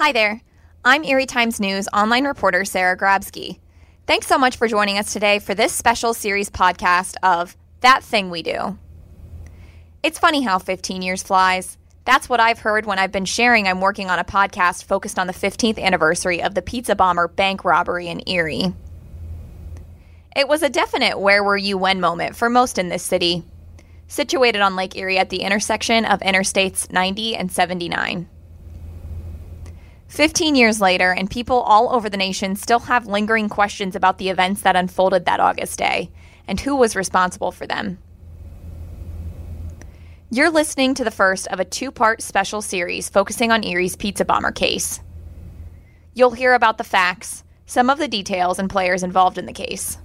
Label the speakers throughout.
Speaker 1: Hi there. I'm Erie Times News online reporter Sarah Grabsky. Thanks so much for joining us today for this special series podcast of That Thing We Do. It's funny how 15 years flies. That's what I've heard when I've been sharing I'm working on a podcast focused on the 15th anniversary of the Pizza Bomber bank robbery in Erie. It was a definite where were you when moment for most in this city, situated on Lake Erie at the intersection of Interstates 90 and 79. 15 years later, and people all over the nation still have lingering questions about the events that unfolded that August day and who was responsible for them. You're listening to the first of a two part special series focusing on Erie's Pizza Bomber case. You'll hear about the facts, some of the details, and players involved in the case.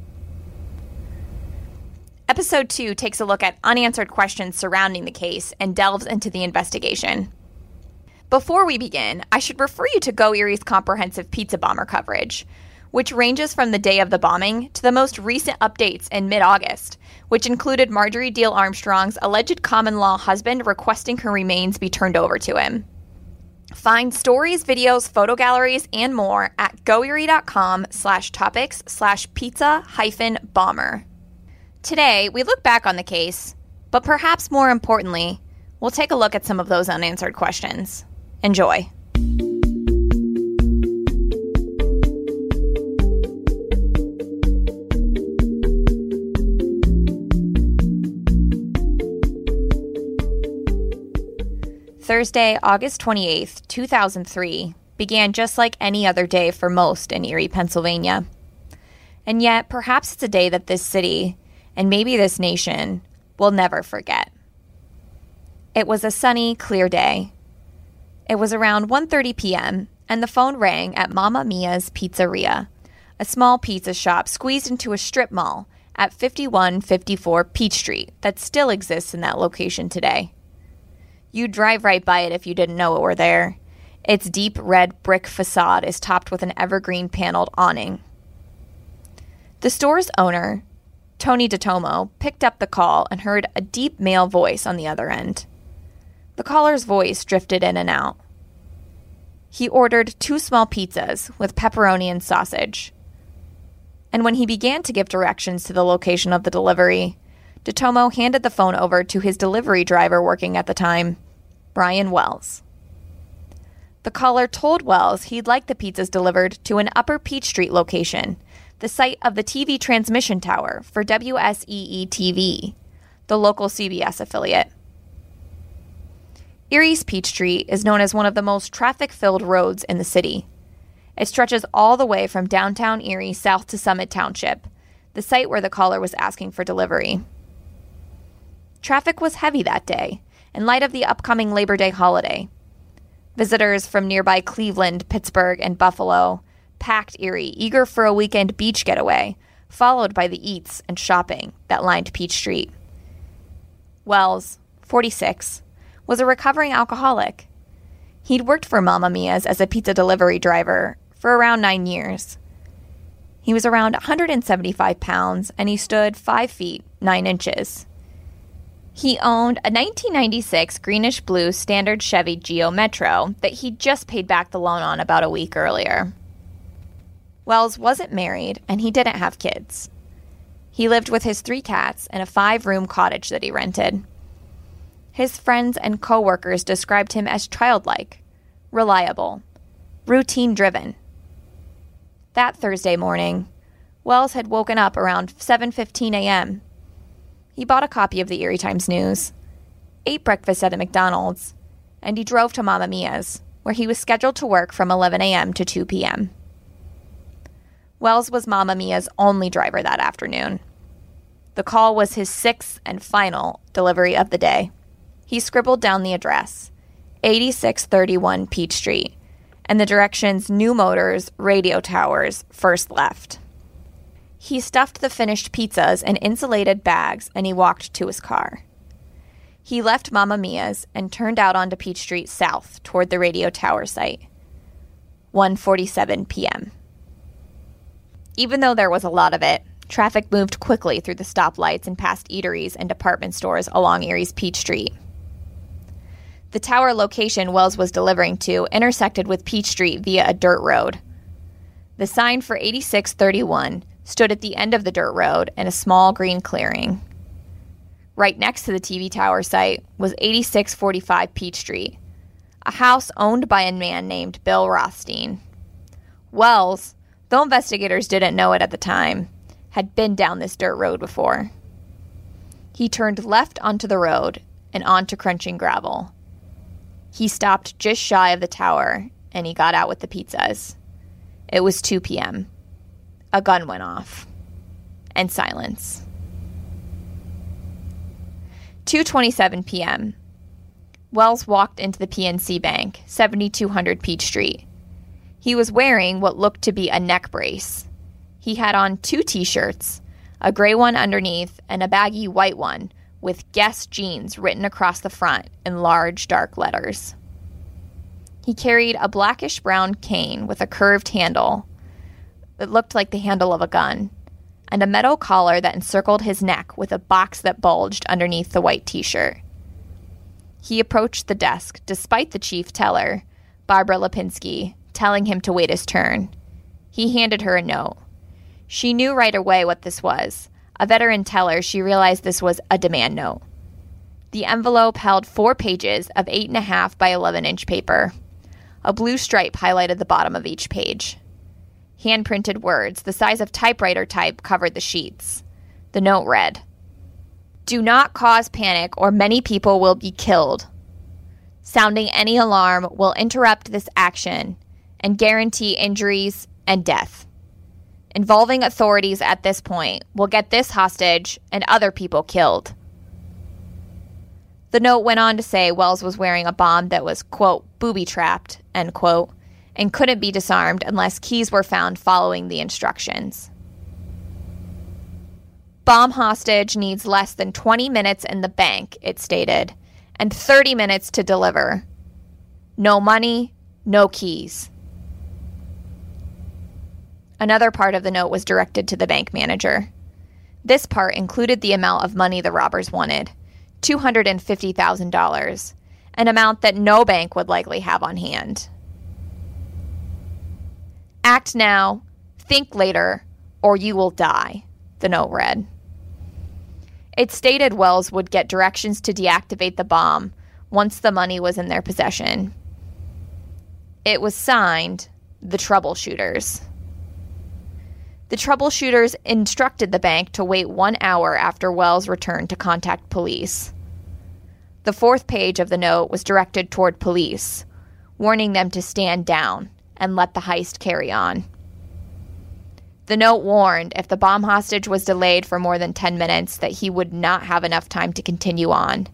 Speaker 1: Episode 2 takes a look at unanswered questions surrounding the case and delves into the investigation. Before we begin, I should refer you to Go Erie's comprehensive pizza bomber coverage, which ranges from the day of the bombing to the most recent updates in mid August, which included Marjorie Diehl Armstrong's alleged common law husband requesting her remains be turned over to him. Find stories, videos, photo galleries, and more at goerie.com slash topics slash pizza hyphen bomber. Today, we look back on the case, but perhaps more importantly, we'll take a look at some of those unanswered questions. Enjoy. Thursday, August 28th, 2003, began just like any other day for most in Erie, Pennsylvania. And yet, perhaps it's a day that this city, and maybe this nation, will never forget. It was a sunny, clear day, it was around 1:30 p.m. and the phone rang at Mamma Mia's Pizzeria, a small pizza shop squeezed into a strip mall at 5154 Peach Street that still exists in that location today. You'd drive right by it if you didn't know it were there. Its deep red brick facade is topped with an evergreen paneled awning. The store's owner, Tony DeTomo, picked up the call and heard a deep male voice on the other end. The caller's voice drifted in and out. He ordered two small pizzas with pepperoni and sausage. And when he began to give directions to the location of the delivery, DeTomo handed the phone over to his delivery driver working at the time, Brian Wells. The caller told Wells he'd like the pizzas delivered to an Upper Peach Street location, the site of the TV transmission tower for WSEE TV, the local CBS affiliate. Erie's Peach Street is known as one of the most traffic filled roads in the city. It stretches all the way from downtown Erie south to Summit Township, the site where the caller was asking for delivery. Traffic was heavy that day, in light of the upcoming Labor Day holiday. Visitors from nearby Cleveland, Pittsburgh, and Buffalo packed Erie, eager for a weekend beach getaway, followed by the eats and shopping that lined Peach Street. Wells, 46, was a recovering alcoholic. He'd worked for Mamma Mia's as a pizza delivery driver for around nine years. He was around 175 pounds and he stood 5 feet 9 inches. He owned a 1996 greenish blue standard Chevy Geo Metro that he'd just paid back the loan on about a week earlier. Wells wasn't married and he didn't have kids. He lived with his three cats in a five room cottage that he rented. His friends and coworkers described him as childlike, reliable, routine driven. That Thursday morning, Wells had woken up around 7:15 a.m. He bought a copy of the Erie Times News, ate breakfast at a McDonald's, and he drove to Mamma Mia's, where he was scheduled to work from 11 a.m. to 2 p.m. Wells was Mamma Mia's only driver that afternoon. The call was his sixth and final delivery of the day. He scribbled down the address 8631 Peach Street and the directions New Motors Radio Towers first left. He stuffed the finished pizzas in insulated bags and he walked to his car. He left Mamma Mia's and turned out onto Peach Street south toward the radio tower site. 1:47 p.m. Even though there was a lot of it, traffic moved quickly through the stoplights and past eateries and department stores along Erie's Peach Street. The tower location Wells was delivering to intersected with Peach Street via a dirt road. The sign for 8631 stood at the end of the dirt road in a small green clearing. Right next to the TV tower site was 8645 Peach Street, a house owned by a man named Bill Rothstein. Wells, though investigators didn't know it at the time, had been down this dirt road before. He turned left onto the road and onto crunching gravel. He stopped just shy of the tower and he got out with the pizzas. It was 2 p.m. A gun went off. And silence. 2:27 p.m. Wells walked into the PNC Bank, 7200 Peach Street. He was wearing what looked to be a neck brace. He had on two t-shirts, a gray one underneath and a baggy white one with Guess Jeans written across the front in large dark letters. He carried a blackish brown cane with a curved handle that looked like the handle of a gun, and a metal collar that encircled his neck with a box that bulged underneath the white t shirt. He approached the desk despite the chief teller, Barbara Lipinski, telling him to wait his turn. He handed her a note. She knew right away what this was. A veteran teller, she realized this was a demand note. The envelope held four pages of 8.5 by 11 inch paper. A blue stripe highlighted the bottom of each page. Hand printed words, the size of typewriter type, covered the sheets. The note read Do not cause panic, or many people will be killed. Sounding any alarm will interrupt this action and guarantee injuries and death. Involving authorities at this point will get this hostage and other people killed. The note went on to say Wells was wearing a bomb that was, quote, booby trapped, end quote, and couldn't be disarmed unless keys were found following the instructions. Bomb hostage needs less than 20 minutes in the bank, it stated, and 30 minutes to deliver. No money, no keys. Another part of the note was directed to the bank manager. This part included the amount of money the robbers wanted $250,000, an amount that no bank would likely have on hand. Act now, think later, or you will die, the note read. It stated Wells would get directions to deactivate the bomb once the money was in their possession. It was signed the troubleshooters. The troubleshooters instructed the bank to wait one hour after Wells returned to contact police. The fourth page of the note was directed toward police, warning them to stand down and let the heist carry on. The note warned if the bomb hostage was delayed for more than 10 minutes that he would not have enough time to continue on.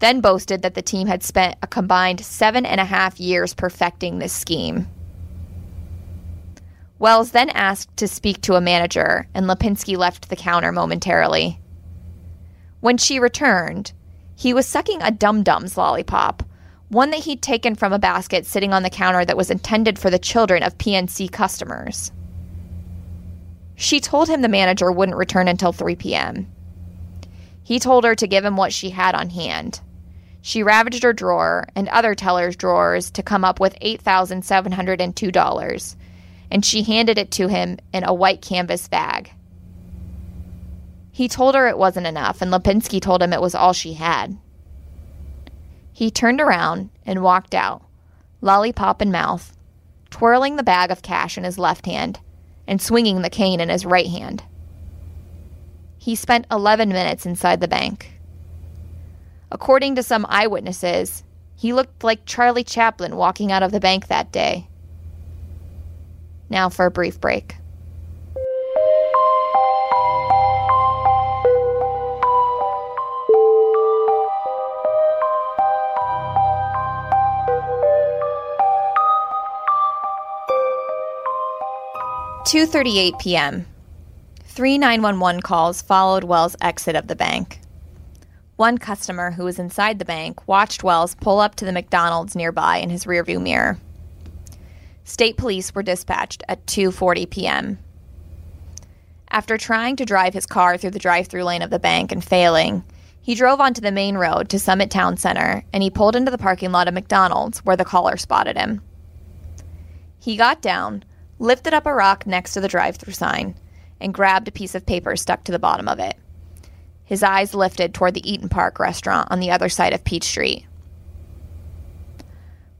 Speaker 1: Then boasted that the team had spent a combined seven and a half years perfecting this scheme. Wells then asked to speak to a manager, and Lipinski left the counter momentarily. When she returned, he was sucking a Dum Dums lollipop, one that he'd taken from a basket sitting on the counter that was intended for the children of PNC customers. She told him the manager wouldn't return until 3 p.m. He told her to give him what she had on hand. She ravaged her drawer and other tellers' drawers to come up with $8,702, and she handed it to him in a white canvas bag. He told her it wasn't enough, and Lipinski told him it was all she had. He turned around and walked out, lollipop in mouth, twirling the bag of cash in his left hand and swinging the cane in his right hand. He spent 11 minutes inside the bank. According to some eyewitnesses, he looked like Charlie Chaplin walking out of the bank that day. Now for a brief break. Two thirty-eight p.m. Three 911 calls followed Wells' exit of the bank. One customer who was inside the bank watched Wells pull up to the McDonald's nearby in his rearview mirror. State police were dispatched at 2:40 p.m. After trying to drive his car through the drive-through lane of the bank and failing, He drove onto the main road to Summit Town Center and he pulled into the parking lot of McDonald's where the caller spotted him. He got down, lifted up a rock next to the drive through sign, and grabbed a piece of paper stuck to the bottom of it. His eyes lifted toward the Eat'n Park restaurant on the other side of Peach Street.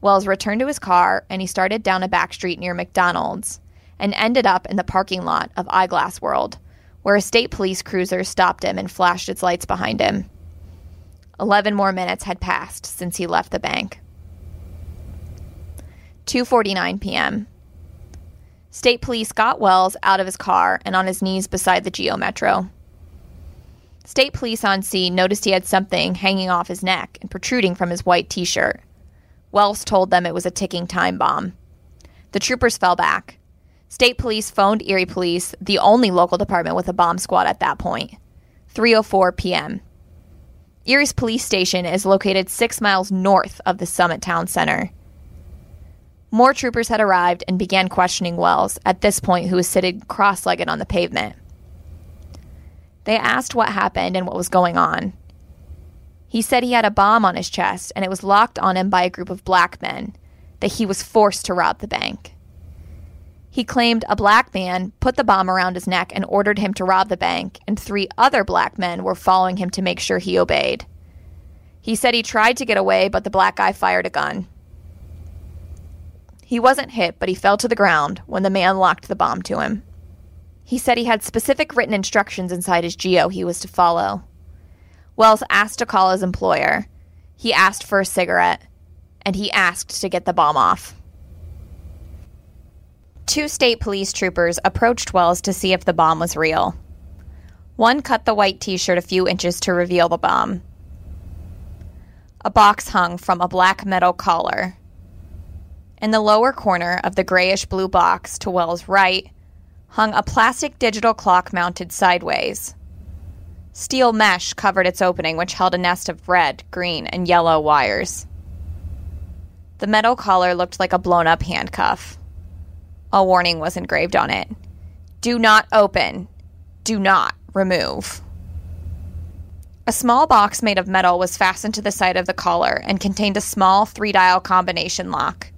Speaker 1: Wells returned to his car and he started down a back street near McDonald's and ended up in the parking lot of Eyeglass World, where a state police cruiser stopped him and flashed its lights behind him. Eleven more minutes had passed since he left the bank. 2:49 p.m. State police got Wells out of his car and on his knees beside the Geo Metro. State police on scene noticed he had something hanging off his neck and protruding from his white t-shirt. Wells told them it was a ticking time bomb. The troopers fell back. State police phoned Erie Police, the only local department with a bomb squad at that point. 3:04 p.m. Erie's police station is located 6 miles north of the Summit Town Center. More troopers had arrived and began questioning Wells, at this point, who was sitting cross legged on the pavement. They asked what happened and what was going on. He said he had a bomb on his chest and it was locked on him by a group of black men, that he was forced to rob the bank. He claimed a black man put the bomb around his neck and ordered him to rob the bank, and three other black men were following him to make sure he obeyed. He said he tried to get away, but the black guy fired a gun. He wasn't hit, but he fell to the ground when the man locked the bomb to him. He said he had specific written instructions inside his geo he was to follow. Wells asked to call his employer. He asked for a cigarette, and he asked to get the bomb off. Two state police troopers approached Wells to see if the bomb was real. One cut the white t shirt a few inches to reveal the bomb. A box hung from a black metal collar. In the lower corner of the grayish blue box to Wells' right hung a plastic digital clock mounted sideways. Steel mesh covered its opening, which held a nest of red, green, and yellow wires. The metal collar looked like a blown up handcuff. A warning was engraved on it Do not open. Do not remove. A small box made of metal was fastened to the side of the collar and contained a small three dial combination lock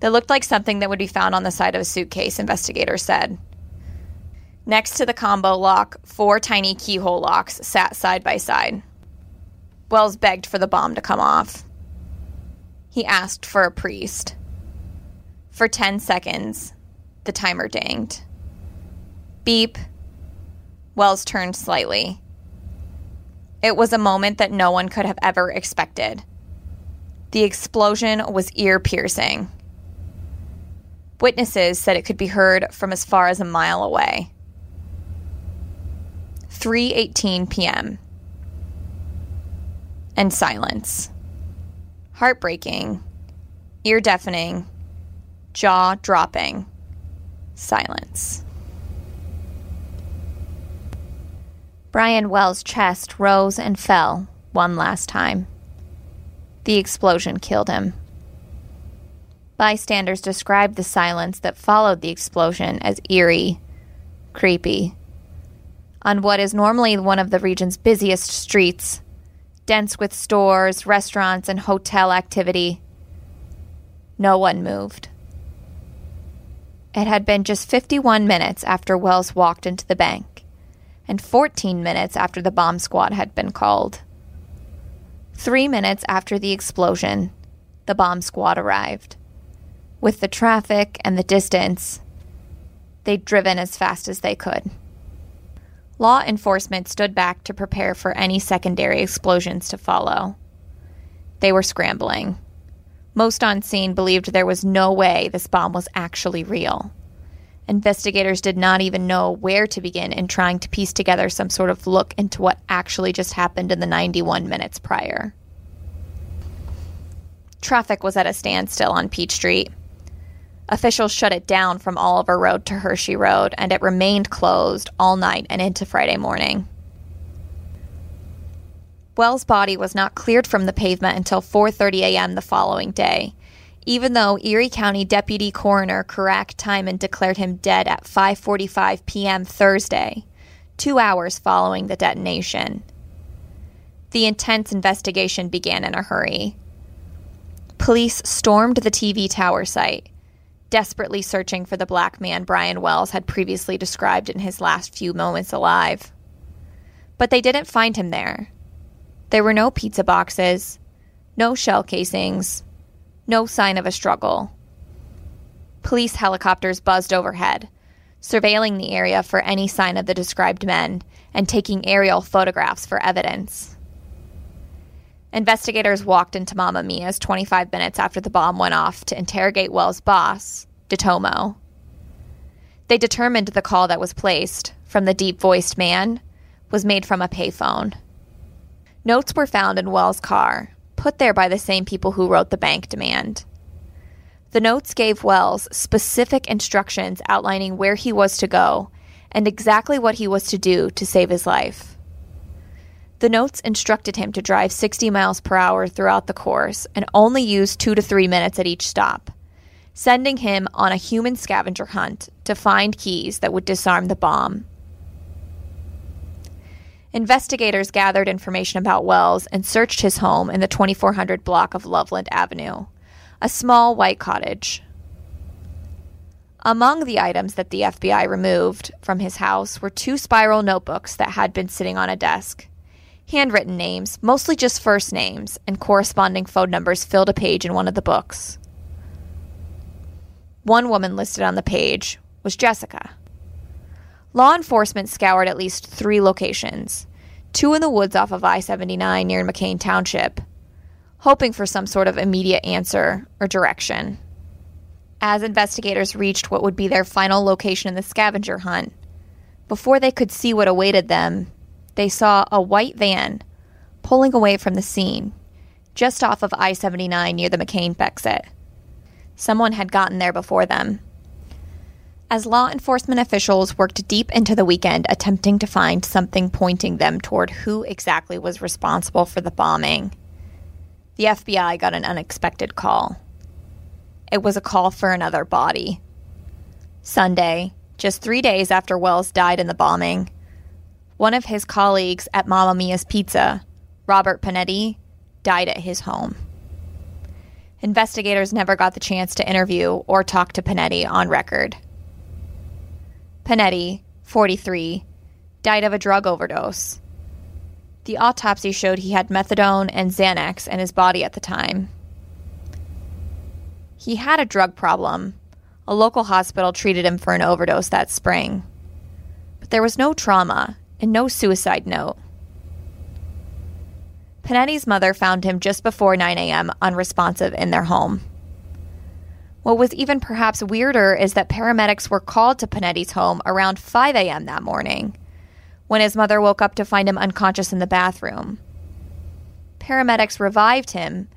Speaker 1: that looked like something that would be found on the side of a suitcase, investigators said. Next to the combo lock, four tiny keyhole locks sat side by side. Wells begged for the bomb to come off. He asked for a priest. For 10 seconds, the timer dinged. Beep. Wells turned slightly. It was a moment that no one could have ever expected. The explosion was ear piercing. Witnesses said it could be heard from as far as a mile away. 3:18 p.m. And silence. Heartbreaking, ear deafening, jaw dropping. Silence. Brian Wells' chest rose and fell one last time. The explosion killed him. Bystanders described the silence that followed the explosion as eerie, creepy, on what is normally one of the region's busiest streets, dense with stores, restaurants, and hotel activity. No one moved. It had been just 51 minutes after Wells walked into the bank, and 14 minutes after the bomb squad had been called. Three minutes after the explosion, the bomb squad arrived. With the traffic and the distance, they'd driven as fast as they could. Law enforcement stood back to prepare for any secondary explosions to follow. They were scrambling. Most on scene believed there was no way this bomb was actually real. Investigators did not even know where to begin in trying to piece together some sort of look into what actually just happened in the 91 minutes prior. Traffic was at a standstill on Peach Street. Officials shut it down from Oliver Road to Hershey Road, and it remained closed all night and into Friday morning. Wells' body was not cleared from the pavement until 4:30 a.m. the following day, even though Erie County Deputy Coroner Karak Timon declared him dead at 5:45 p.m. Thursday, 2 hours following the detonation. the intense investigation began in a hurry. Police stormed the TV tower site, desperately searching for the black man Brian Wells had previously described in his last few moments alive. But they didn't find him there. There were no pizza boxes, no shell casings, no sign of a struggle. Police helicopters buzzed overhead, surveilling the area for any sign of the described men and taking aerial photographs for evidence. Investigators walked into Mamma Mia's 25 minutes after the bomb went off to interrogate Wells' boss, DeTomo. They determined the call that was placed from the deep voiced man was made from a payphone. Notes were found in Wells' car, put there by the same people who wrote the bank demand. The notes gave Wells specific instructions outlining where he was to go and exactly what he was to do to save his life. The notes instructed him to drive 60 miles per hour throughout the course and only use two to three minutes at each stop, sending him on a human scavenger hunt to find keys that would disarm the bomb. Investigators gathered information about Wells and searched his home in the 2400 block of Loveland Avenue a small white cottage. Among the items that the FBI removed from his house were two spiral notebooks that had been sitting on a desk. Handwritten names, mostly just first names, and corresponding phone numbers filled a page in one of the books. One woman listed on the page was Jessica. Law enforcement scoured at least three locations two in the woods off of I 79 near McKean Township, hoping for some sort of immediate answer or direction. As investigators reached what would be their final location in the scavenger hunt, before they could see what awaited them, they saw a white van pulling away from the scene, just off of I 79 near the McKean exit. Someone had gotten there before them. As law enforcement officials worked deep into the weekend attempting to find something pointing them toward who exactly was responsible for the bombing, the FBI got an unexpected call. It was a call for another body. Sunday, just three days after Wells died in the bombing, one of his colleagues at Mamma Mia's Pizza, Robert Pinetti, died at his home. Investigators never got the chance to interview or talk to Pinetti on record. Pinetti, 43, died of a drug overdose the autopsy showed he had methadone and Xanax in his body at the time. He had a drug problem. A local hospital treated him for an overdose that spring. But there was no trauma and no suicide note. Pinetti's mother found him just before 9 a.m. unresponsive in their home. What was even perhaps weirder is that paramedics were called to Pinetti's home around 5 a.m. that morning when his mother woke up to find him unconscious in the bathroom. Paramedics revived him,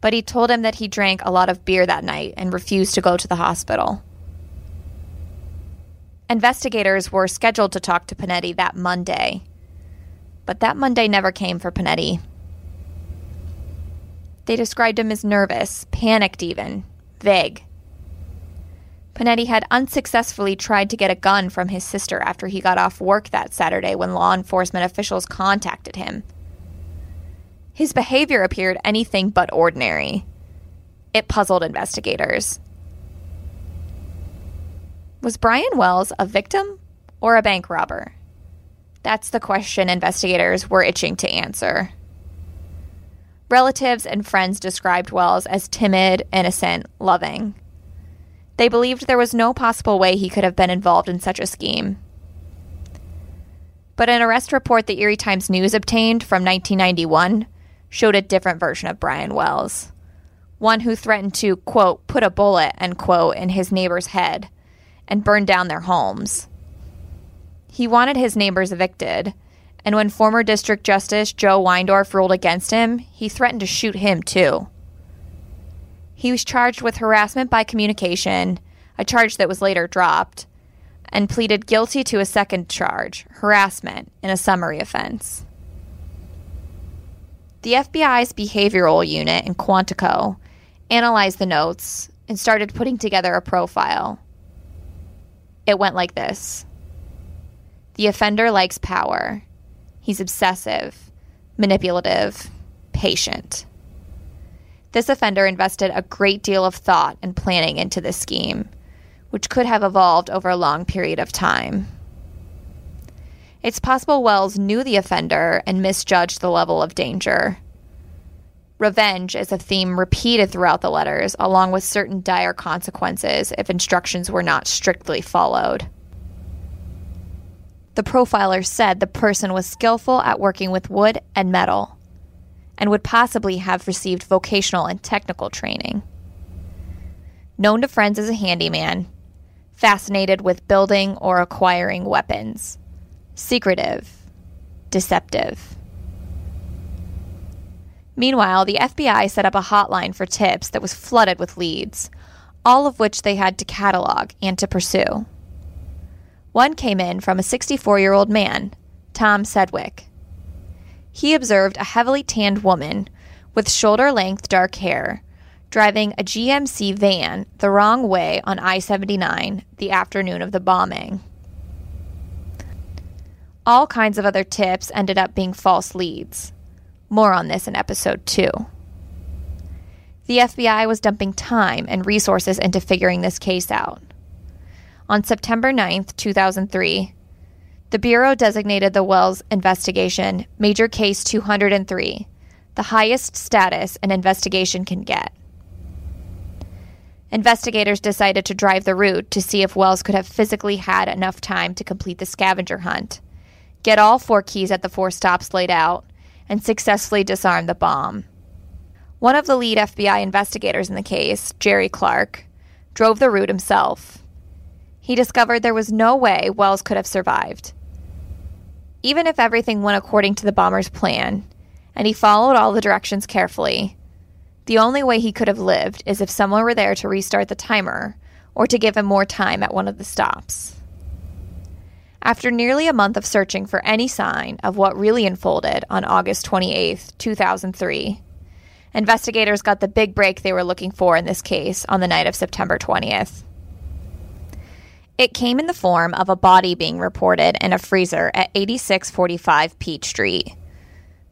Speaker 1: but he told him that he drank a lot of beer that night and refused to go to the hospital. Investigators were scheduled to talk to Pinetti that Monday, but that Monday never came for Pinetti. They described him as nervous, panicked even, vague. Pinetti had unsuccessfully tried to get a gun from his sister after he got off work that Saturday when law enforcement officials contacted him. His behavior appeared anything but ordinary. It puzzled investigators. Was Brian Wells a victim or a bank robber? That's the question investigators were itching to answer. Relatives and friends described Wells as timid, innocent, loving. They believed there was no possible way he could have been involved in such a scheme. But an arrest report the Erie Times News obtained from 1991 showed a different version of Brian Wells. One who threatened to, quote, put a bullet, end quote, in his neighbor's head and burn down their homes. He wanted his neighbors evicted, and when former District Justice Joe Weindorf ruled against him, he threatened to shoot him too. He was charged with harassment by communication, a charge that was later dropped, and pleaded guilty to a second charge, harassment, in a summary offense. The FBI's behavioral unit in Quantico analyzed the notes and started putting together a profile. It went like this The offender likes power. He's obsessive, manipulative, patient. This offender invested a great deal of thought and planning into this scheme, which could have evolved over a long period of time. It's possible Wells knew the offender and misjudged the level of danger. Revenge is a theme repeated throughout the letters, along with certain dire consequences if instructions were not strictly followed. The profiler said the person was skillful at working with wood and metal and would possibly have received vocational and technical training. Known to friends as a handyman, fascinated with building or acquiring weapons, secretive, deceptive. Meanwhile, the FBI set up a hotline for tips that was flooded with leads, all of which they had to catalog and to pursue. One came in from a 64 year old man, Tom Sedgwick. He observed a heavily tanned woman with shoulder length dark hair driving a GMC van the wrong way on I 79 the afternoon of the bombing. All kinds of other tips ended up being false leads. More on this in episode 2. The FBI was dumping time and resources into figuring this case out. On September 9, 2003, the Bureau designated the Wells investigation Major Case 203, the highest status an investigation can get. Investigators decided to drive the route to see if Wells could have physically had enough time to complete the scavenger hunt, get all four keys at the four stops laid out, and successfully disarm the bomb. One of the lead FBI investigators in the case, Jerry Clark, drove the route himself he discovered there was no way Wells could have survived. Even if everything went according to the bomber's plan, and he followed all the directions carefully, the only way he could have lived is if someone were there to restart the timer or to give him more time at one of the stops. After nearly a month of searching for any sign of what really unfolded on August 28, 2003, investigators got the big break they were looking for in this case on the night of September 20th. It came in the form of a body being reported in a freezer at 8645 Peach Street.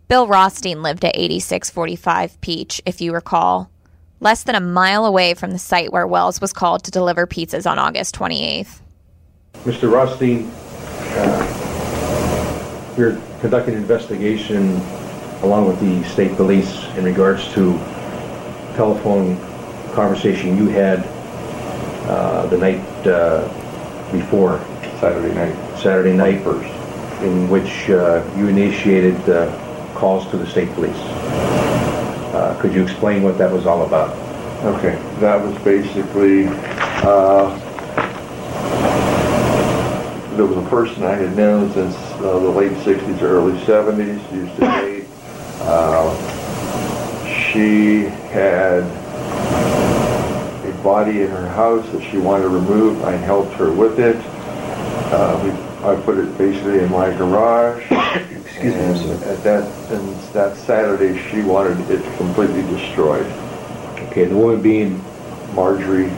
Speaker 1: Bill Rothstein lived at 8645 Peach, if you recall, less than a mile away from the site where Wells was called to deliver pizzas on August 28th.
Speaker 2: Mr. Rothstein, uh, we're conducting an investigation along with the state police in regards to telephone conversation you had uh, the night uh, before
Speaker 3: Saturday night.
Speaker 2: Saturday night,
Speaker 3: First.
Speaker 2: in which uh, you initiated uh, calls to the state police. Uh, Could you explain what that was all about?
Speaker 3: Okay, that was basically, uh, there was a person I had known since uh, the late 60s or early 70s, used to date. Uh, She had a body in her house that she wanted to remove. I helped her with it. Uh, we- I put it basically in my garage.
Speaker 2: Excuse me, sir.
Speaker 3: At that, and that Saturday, she wanted it completely destroyed.
Speaker 2: Okay, the woman being,
Speaker 3: Marjorie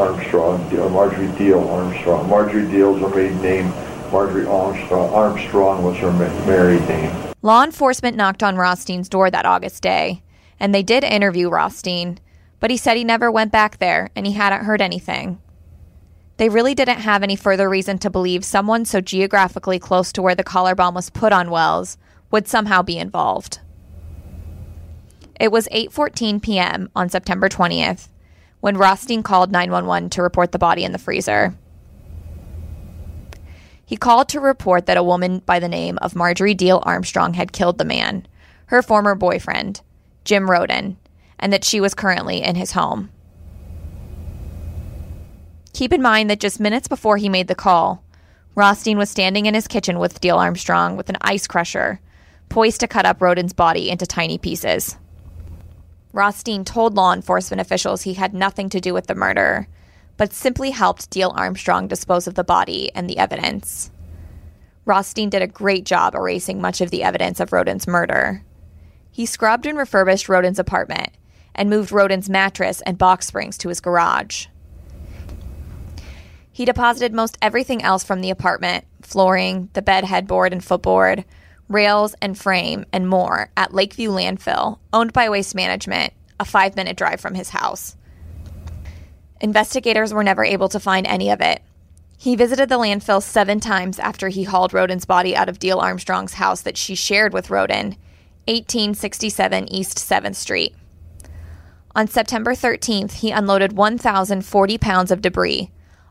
Speaker 3: Armstrong, Marjorie Diehl Armstrong. Marjorie Diehl's her maiden name. Marjorie Armstrong, Armstrong was her married name.
Speaker 1: Law enforcement knocked on Rothstein's door that August day, and they did interview Rothstein, but he said he never went back there and he hadn't heard anything. They really didn't have any further reason to believe someone so geographically close to where the collar bomb was put on Wells would somehow be involved. It was 8:14 p.m. on September 20th when Rothstein called 911 to report the body in the freezer. He called to report that a woman by the name of Marjorie Diehl Armstrong had killed the man, her former boyfriend, Jim Roden, and that she was currently in his home. Keep in mind that just minutes before he made the call, Rothstein was standing in his kitchen with Diehl Armstrong with an ice crusher, poised to cut up Roden's body into tiny pieces. Rothstein told law enforcement officials he had nothing to do with the murder, but simply helped Diehl Armstrong dispose of the body and the evidence. Rothstein did a great job erasing much of the evidence of Roden's murder. He scrubbed and refurbished Roden's apartment and moved Roden's mattress and box springs to his garage. He deposited most everything else from the apartment flooring, the bed headboard and footboard rails and frame, and more at Lakeview Landfill, owned by Waste Management, a five minute drive from his house. Investigators were never able to find any of it. He visited the landfill seven times after he hauled Roden's body out of Diehl Armstrong's house that she shared with Roden, 1867 East 7th Street. On September 13th, he unloaded 1,040 pounds of debris,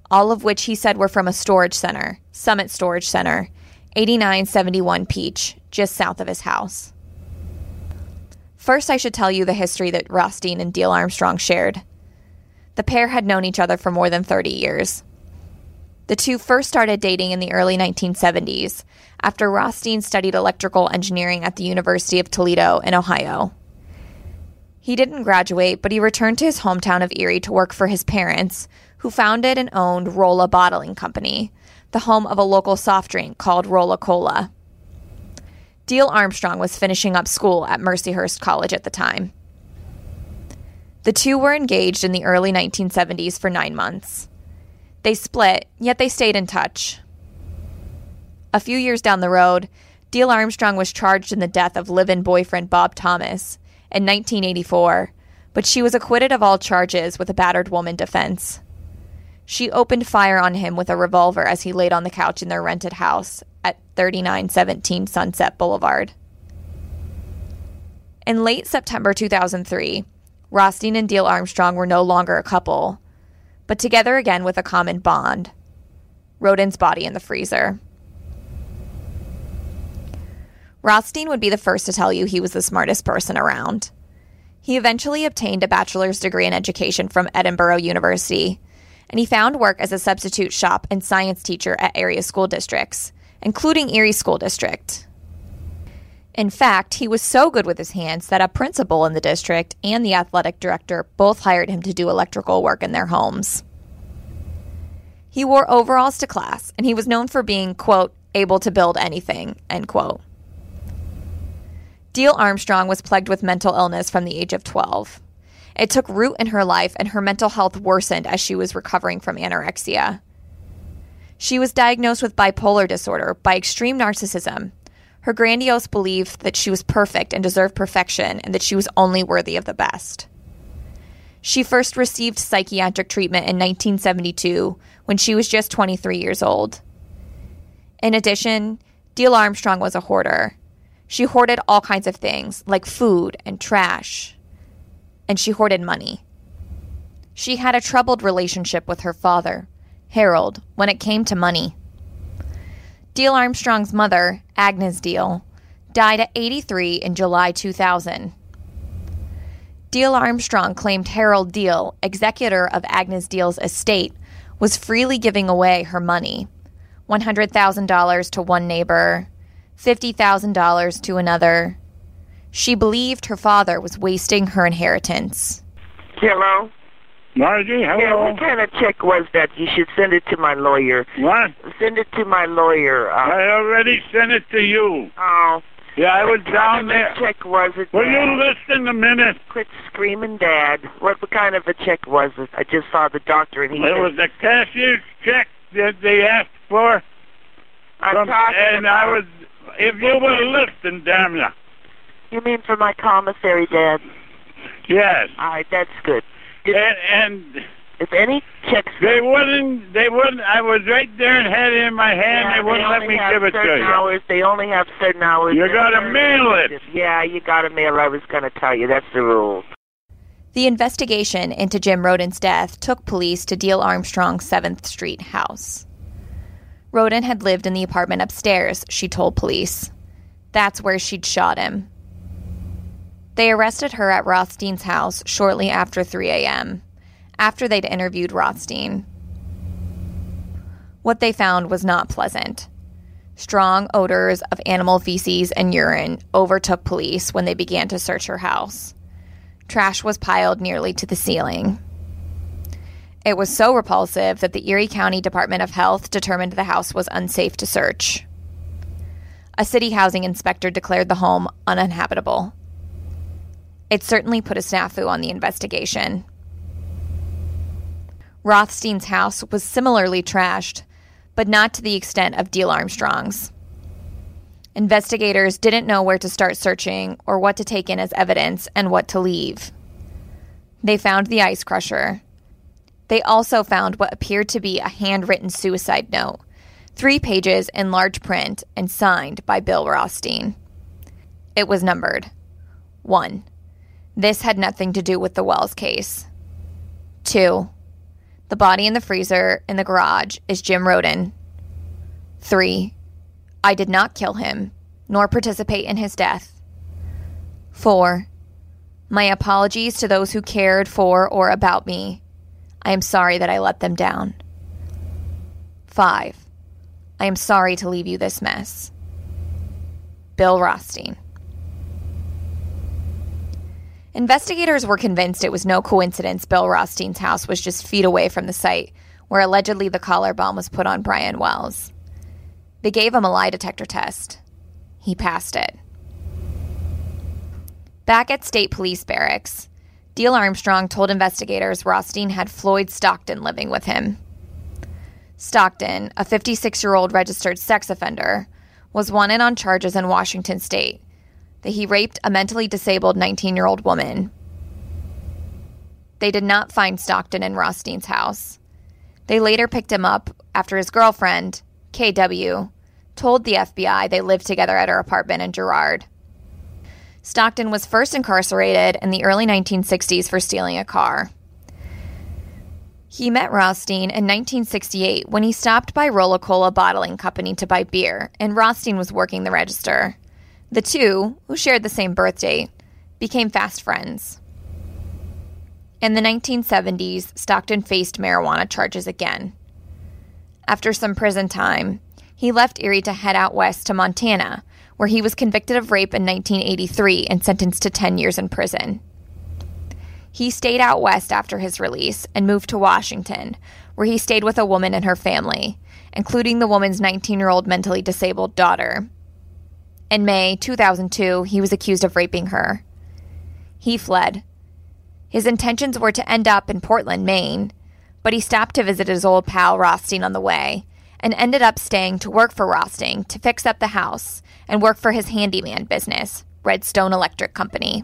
Speaker 1: all of which he said were from a storage center, Summit Storage Center, 8971 Peach, just south of his house. First, I should tell you the history that Rothstein and Diehl Armstrong shared. The pair had known each other for more than 30 years. The two first started dating in the early 1970s after Rothstein studied electrical engineering at the University of Toledo in Ohio. He didn't graduate, but he returned to his hometown of Erie to work for his parents, who founded and owned Rolla Bottling Company, the home of a local soft drink called Rolla Cola. Diehl Armstrong was finishing up school at Mercyhurst College at the time. The two were engaged in the early 1970s for nine months. They split, yet they stayed in touch. A few years down the road, Diehl Armstrong was charged in the death of live in boyfriend Bob Thomas in 1984, but she was acquitted of all charges with a battered woman defense. She opened fire on him with a revolver as he laid on the couch in their rented house at 3917 Sunset Boulevard. In late September 2003, Rothstein and Diehl Armstrong were no longer a couple, but together again with a common bond Roden's body in the freezer. Rothstein would be the first to tell you he was the smartest person around. He eventually obtained a bachelor's degree in education from Edinboro University, and he found work as a substitute shop and science teacher at area school districts, including Erie School District. In fact, he was so good with his hands that a principal in the district and the athletic director both hired him to do electrical work in their homes. He wore overalls to class, and he was known for being, quote, able to build anything, end quote. Diehl Armstrong was plagued with mental illness from the age of 12. It took root in her life, and her mental health worsened as she was recovering from anorexia. She was diagnosed with bipolar disorder by extreme narcissism. Her grandiose belief that she was perfect and deserved perfection and that she was only worthy of the best. She first received psychiatric treatment in 1972 when she was just 23 years old. In addition, Diehl Armstrong was a hoarder. She hoarded all kinds of things, like food and trash. And she hoarded money. She had a troubled relationship with her father, Harold, when it came to money. Diehl Armstrong's mother, Agnes Diehl, died at 83 in July 2000. Diehl Armstrong claimed Harold Diehl, executor of Agnes Diehl's estate, was freely giving away her money $100,000 to one neighbor, $50,000 to another. She believed her father was wasting her inheritance.
Speaker 4: Hello?
Speaker 5: Margie, hello?
Speaker 4: Yeah,
Speaker 5: hello.
Speaker 4: what kind of check was that? You should send it to my lawyer.
Speaker 5: What?
Speaker 4: Send it to my lawyer. Uh,
Speaker 5: I already sent it to you.
Speaker 4: oh,
Speaker 5: Yeah, I was
Speaker 4: what
Speaker 5: down
Speaker 4: kind
Speaker 5: there.
Speaker 4: of check was it?
Speaker 5: Will you listen a minute?
Speaker 4: Quit screaming, Dad. What, what kind of a check was it? I just saw the doctor and he
Speaker 5: It
Speaker 4: said,
Speaker 5: was a cashier's check that they asked for.
Speaker 4: I'm
Speaker 5: from-
Speaker 4: talking
Speaker 5: and I was, if you would listen, damn you.
Speaker 4: You mean for my commissary, Dad?
Speaker 5: Yes.
Speaker 4: All right, that's good. Did,
Speaker 5: And, and
Speaker 4: if any checks...
Speaker 5: they wouldn't, they wouldn't, I was right there and had it in my hand.
Speaker 4: Yeah,
Speaker 5: they wouldn't let me give it to
Speaker 4: certain
Speaker 5: you.
Speaker 4: Hours. They only have certain hours.
Speaker 5: You gotta mail it.
Speaker 4: Yeah, you gotta mail it. I was gonna tell you. That's the rule.
Speaker 1: The investigation into Jim Roden's death took police to Diehl Armstrong's 7th Street house. Roden had lived in the apartment upstairs, she told police. That's where she'd shot him. They arrested her at Rothstein's house shortly after 3 a.m., after they'd interviewed Rothstein. What they found was not pleasant. Strong odors of animal feces and urine overtook police when they began to search her house. Trash was piled nearly to the ceiling. It was so repulsive that the Erie County Department of Health determined the house was unsafe to search. A city housing inspector declared the home uninhabitable. It certainly put a snafu on the investigation. Rothstein's house was similarly trashed, but not to the extent of Diehl Armstrong's. Investigators didn't know where to start searching or what to take in as evidence and what to leave. They found the ice crusher. They also found what appeared to be a handwritten suicide note, three pages in large print and signed by Bill Rothstein. It was numbered 1. This had nothing to do with the Wells case. 2. The body in the freezer in the garage is Jim Roden. 3. I did not kill him, nor participate in his death. 4. My apologies to those who cared for or about me. I am sorry that I let them down. 5. I am sorry to leave you this mess. Bill Rothstein. Investigators were convinced it was no coincidence Bill Rothstein's house was just feet away from the site where allegedly the collar bomb was put on Brian Wells. They gave him a lie detector test. He passed it. Back at State Police Barracks, Diehl Armstrong told investigators Rothstein had Floyd Stockton living with him. Stockton, a 56 year old registered sex offender, was wanted on charges in Washington state that he raped a mentally disabled 19 year old woman. They did not find Stockton in Rothstein's house. They later picked him up after his girlfriend, KW, told the FBI they lived together at her apartment in Girard. Stockton was first incarcerated in the early 1960s for stealing a car. He met Rothstein in 1968 when he stopped by Rolla-Cola Bottling Company to buy beer, and Rothstein was working the register. The two, who shared the same birthday, became fast friends. In the 1970s, Stockton faced marijuana charges again. After some prison time, he left Erie to head out west to Montana, where he was convicted of rape in 1983 and sentenced to 10 years in prison. He stayed out west after his release and moved to Washington, where he stayed with a woman and her family, including the woman's 19 year old mentally disabled daughter. In May 2002, he was accused of raping her. He fled. His intentions were to end up in Portland, Maine, but he stopped to visit his old pal Rothstein on the way and ended up staying to work for Rothstein to fix up the house and work for his handyman business, Redstone Electric Company.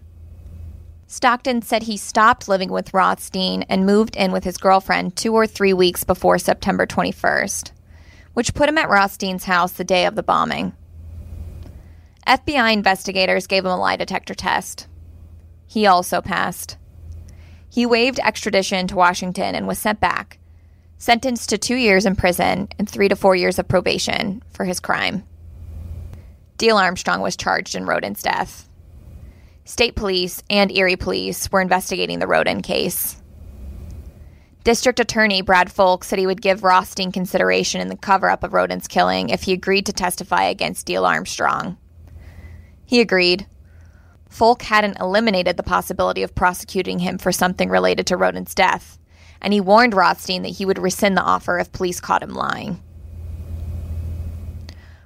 Speaker 1: Stockton said he stopped living with Rothstein and moved in with his girlfriend two or three weeks before September 21st, which put him at Rothstein's house the day of the bombing. FBI investigators gave him a lie detector test. He also passed. He waived extradition to Washington and was sent back, sentenced to two years in prison and three to four years of probation for his crime. Diehl Armstrong was charged in Roden's death. State police and Erie police were investigating the Roden case. District Attorney Brad Foulk said he would give Rothstein consideration in the cover up of Roden's killing if he agreed to testify against Diehl Armstrong. He agreed. Foulk hadn't eliminated the possibility of prosecuting him for something related to Roden's death, and he warned Rothstein that he would rescind the offer if police caught him lying.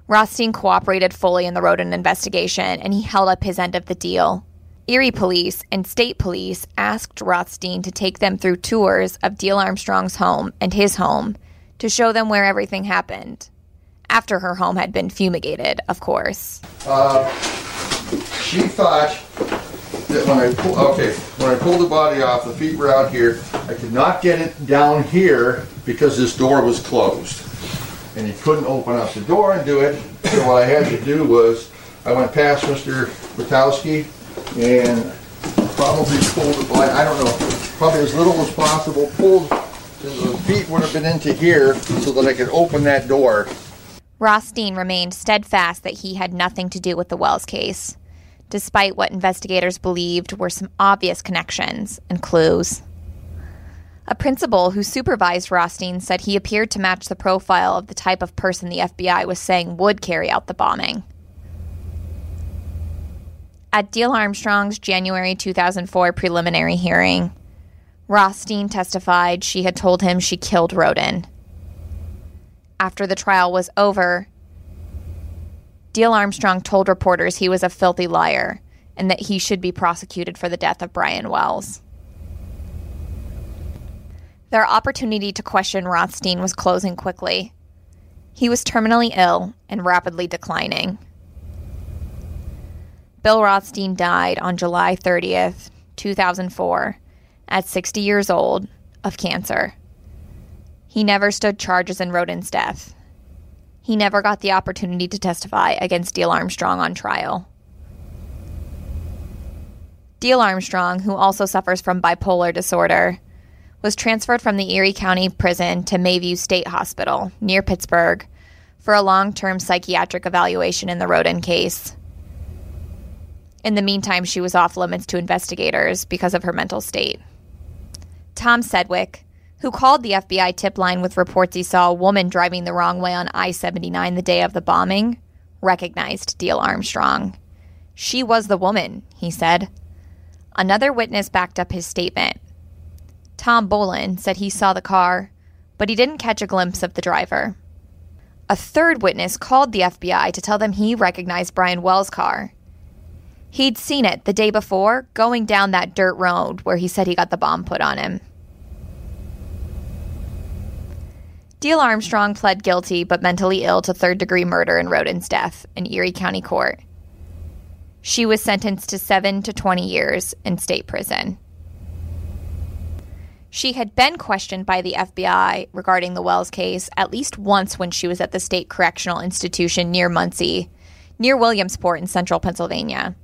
Speaker 1: Rothstein cooperated fully in the Roden investigation, and he held up his end of the deal. Erie police and state police asked Rothstein to take them through tours of Diehl Armstrong's home and his home to show them where everything happened. After her home had been fumigated, of course.
Speaker 6: Uh, she thought that when I pull, okay, when I pulled the body off, the feet were out here. I could not get it down here because this door was closed, and he couldn't open up the door and do it. So what I had to do was I went past Mr. Witowski and probably pulled it. Like, I don't know, probably as little as possible. Pulled the feet would have been into here so that I could open that door.
Speaker 1: Rothstein remained steadfast that he had nothing to do with the Wells case, despite what investigators believed were some obvious connections and clues. A principal who supervised Rothstein said he appeared to match the profile of the type of person the FBI was saying would carry out the bombing. At Diehl Armstrong's January 2004 preliminary hearing, Rothstein testified she had told him she killed Roden after the trial was over, Diehl Armstrong told reporters he was a filthy liar and that he should be prosecuted for the death of Brian Wells. Their opportunity to question Rothstein was closing quickly. He was terminally ill and rapidly declining. Bill Rothstein died on July 30th, 2004, at 60 years old of cancer. He never stood charges in Roden's death. He never got the opportunity to testify against Diehl Armstrong on trial. Diehl Armstrong, who also suffers from bipolar disorder, was transferred from the Erie County Prison to Mayview State Hospital near Pittsburgh for a long term psychiatric evaluation in the Roden case. In the meantime, she was off limits to investigators because of her mental state. Tom Sedgwick, who called the FBI tip line with reports he saw a woman driving the wrong way on I 79 the day of the bombing, recognized Diehl Armstrong. She was the woman, he said. Another witness backed up his statement. Tom Bolin said he saw the car, but he didn't catch a glimpse of the driver. A third witness called the FBI to tell them he recognized Brian Wells' car. He'd seen it the day before going down that dirt road where he said he got the bomb put on him. Diehl Armstrong pled guilty but mentally ill to third degree murder in Roden's death in Erie County Court. She was sentenced to 7 to 20 years in state prison. She had been questioned by the FBI regarding the Wells case at least once when she was at the state correctional institution near Muncy, near Williamsport in central Pennsylvania.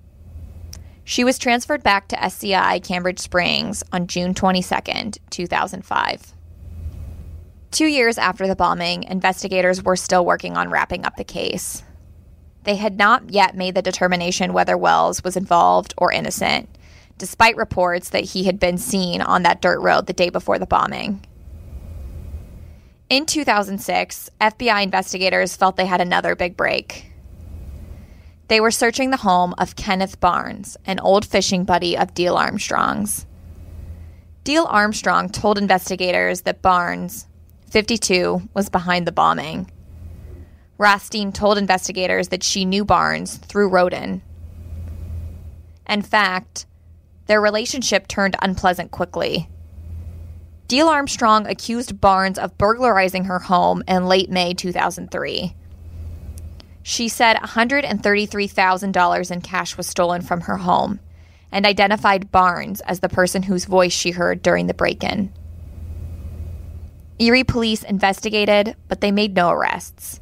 Speaker 1: She was transferred back to SCI Cambridge Springs on June 22, 2005. Two years after the bombing, investigators were still working on wrapping up the case. They had not yet made the determination whether Wells was involved or innocent, despite reports that he had been seen on that dirt road the day before the bombing. In 2006, FBI investigators felt they had another big break. They were searching the home of Kenneth Barnes, an old fishing buddy of Diehl Armstrong's. Diehl Armstrong told investigators that Barnes, 52, was behind the bombing. Rothstein told investigators that she knew Barnes through Roden. In fact, their relationship turned unpleasant quickly. Diehl Armstrong accused Barnes of burglarizing her home in late May 2003. She said $133,000 in cash was stolen from her home and identified Barnes as the person whose voice she heard during the break in. Erie police investigated, but they made no arrests.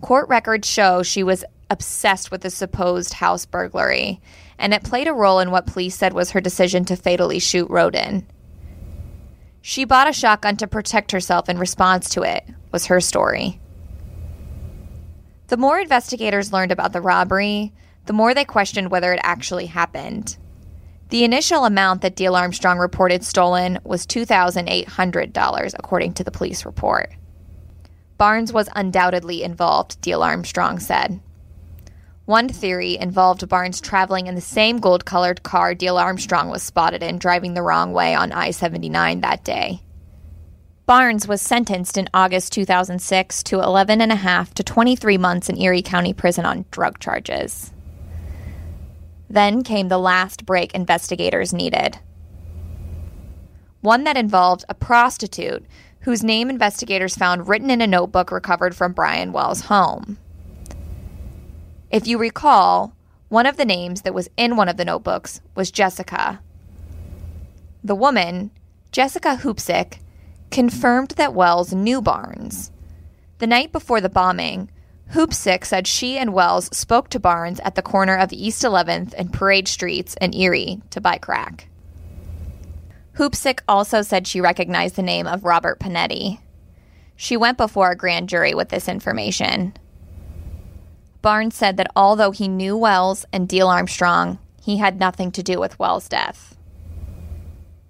Speaker 1: Court records show she was obsessed with the supposed house burglary and it played a role in what police said was her decision to fatally shoot Roden. She bought a shotgun to protect herself in response to it, was her story. The more investigators learned about the robbery, the more they questioned whether it actually happened. The initial amount that Diehl Armstrong reported stolen was $2,800, according to the police report. Barnes was undoubtedly involved, Diehl Armstrong said. One theory involved Barnes traveling in the same gold colored car Diehl Armstrong was spotted in driving the wrong way on I 79 that day. Barnes was sentenced in August 2006 to 11 and a half to 23 months in Erie County Prison on drug charges. Then came the last break investigators needed. One that involved a prostitute whose name investigators found written in a notebook recovered from Brian Wells' home. If you recall, one of the names that was in one of the notebooks was Jessica. The woman, Jessica Hoopsick, confirmed that Wells knew Barnes. The night before the bombing, Hoopsick said she and Wells spoke to Barnes at the corner of East 11th and Parade Streets in Erie to buy crack. Hoopsick also said she recognized the name of Robert Pinetti. She went before a grand jury with this information. Barnes said that although he knew Wells and Diehl Armstrong, he had nothing to do with Wells' death.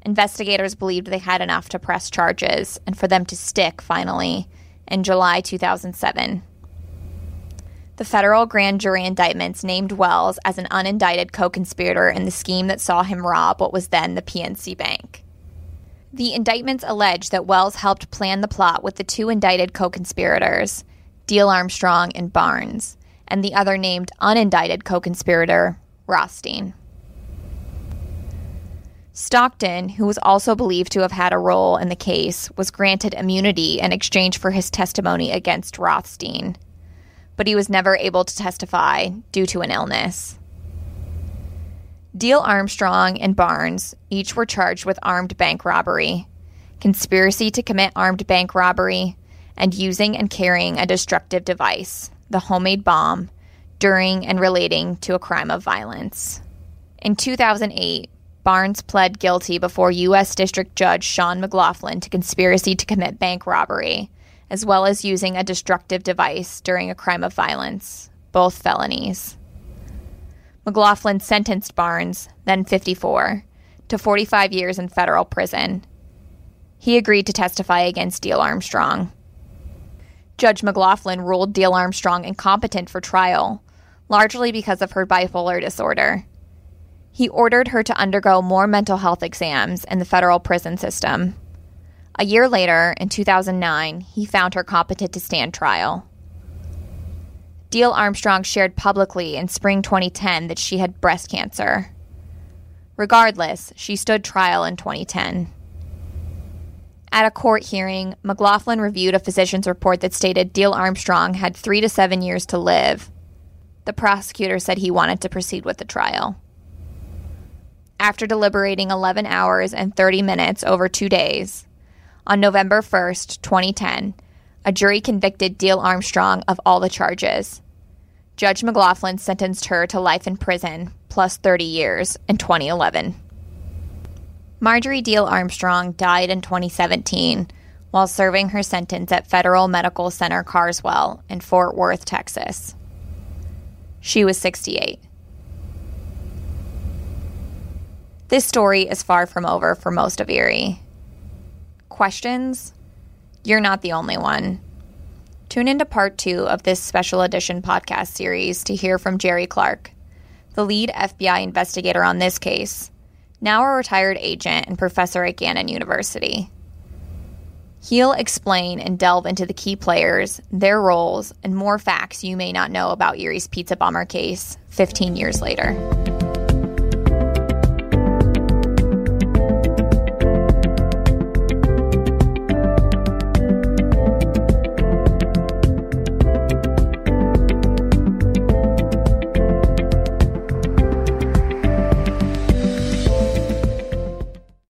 Speaker 1: Investigators believed they had enough to press charges and for them to stick finally in July 2007. The federal grand jury indictments named Wells as an unindicted co conspirator in the scheme that saw him rob what was then the PNC Bank. The indictments allege that Wells helped plan the plot with the two indicted co conspirators, Diehl Armstrong and Barnes, and the other named unindicted co conspirator, Rothstein. Stockton, who was also believed to have had a role in the case, was granted immunity in exchange for his testimony against Rothstein, but he was never able to testify due to an illness. Diehl Armstrong and Barnes each were charged with armed bank robbery, conspiracy to commit armed bank robbery, and using and carrying a destructive device, the homemade bomb, during and relating to a crime of violence. In 2008, Barnes pled guilty before U.S. District Judge Sean McLaughlin to conspiracy to commit bank robbery, as well as using a destructive device during a crime of violence, both felonies. McLaughlin sentenced Barnes, then 54, to 45 years in federal prison. He agreed to testify against Diehl Armstrong. Judge McLaughlin ruled Diehl Armstrong incompetent for trial, largely because of her bipolar disorder. He ordered her to undergo more mental health exams in the federal prison system. A year later, in 2009, he found her competent to stand trial. Diehl Armstrong shared publicly in spring 2010 that she had breast cancer. Regardless, she stood trial in 2010. At a court hearing, McLaughlin reviewed a physician's report that stated Diehl Armstrong had three to seven years to live. The prosecutor said he wanted to proceed with the trial. After deliberating 11 hours and 30 minutes over two days, on November 1st, 2010, a jury convicted Diehl Armstrong of all the charges. Judge McLaughlin sentenced her to life in prison plus 30 years in 2011. Marjorie Diehl Armstrong died in 2017 while serving her sentence at Federal Medical Center Carswell in Fort Worth, Texas. She was 68. This story is far from over for most of Erie. Questions? You're not the only one. Tune into part two of this special edition podcast series to hear from Jerry Clark, the lead FBI investigator on this case, now a retired agent and professor at Gannon University. He'll explain and delve into the key players, their roles, and more facts you may not know about Erie's pizza bomber case 15 years later.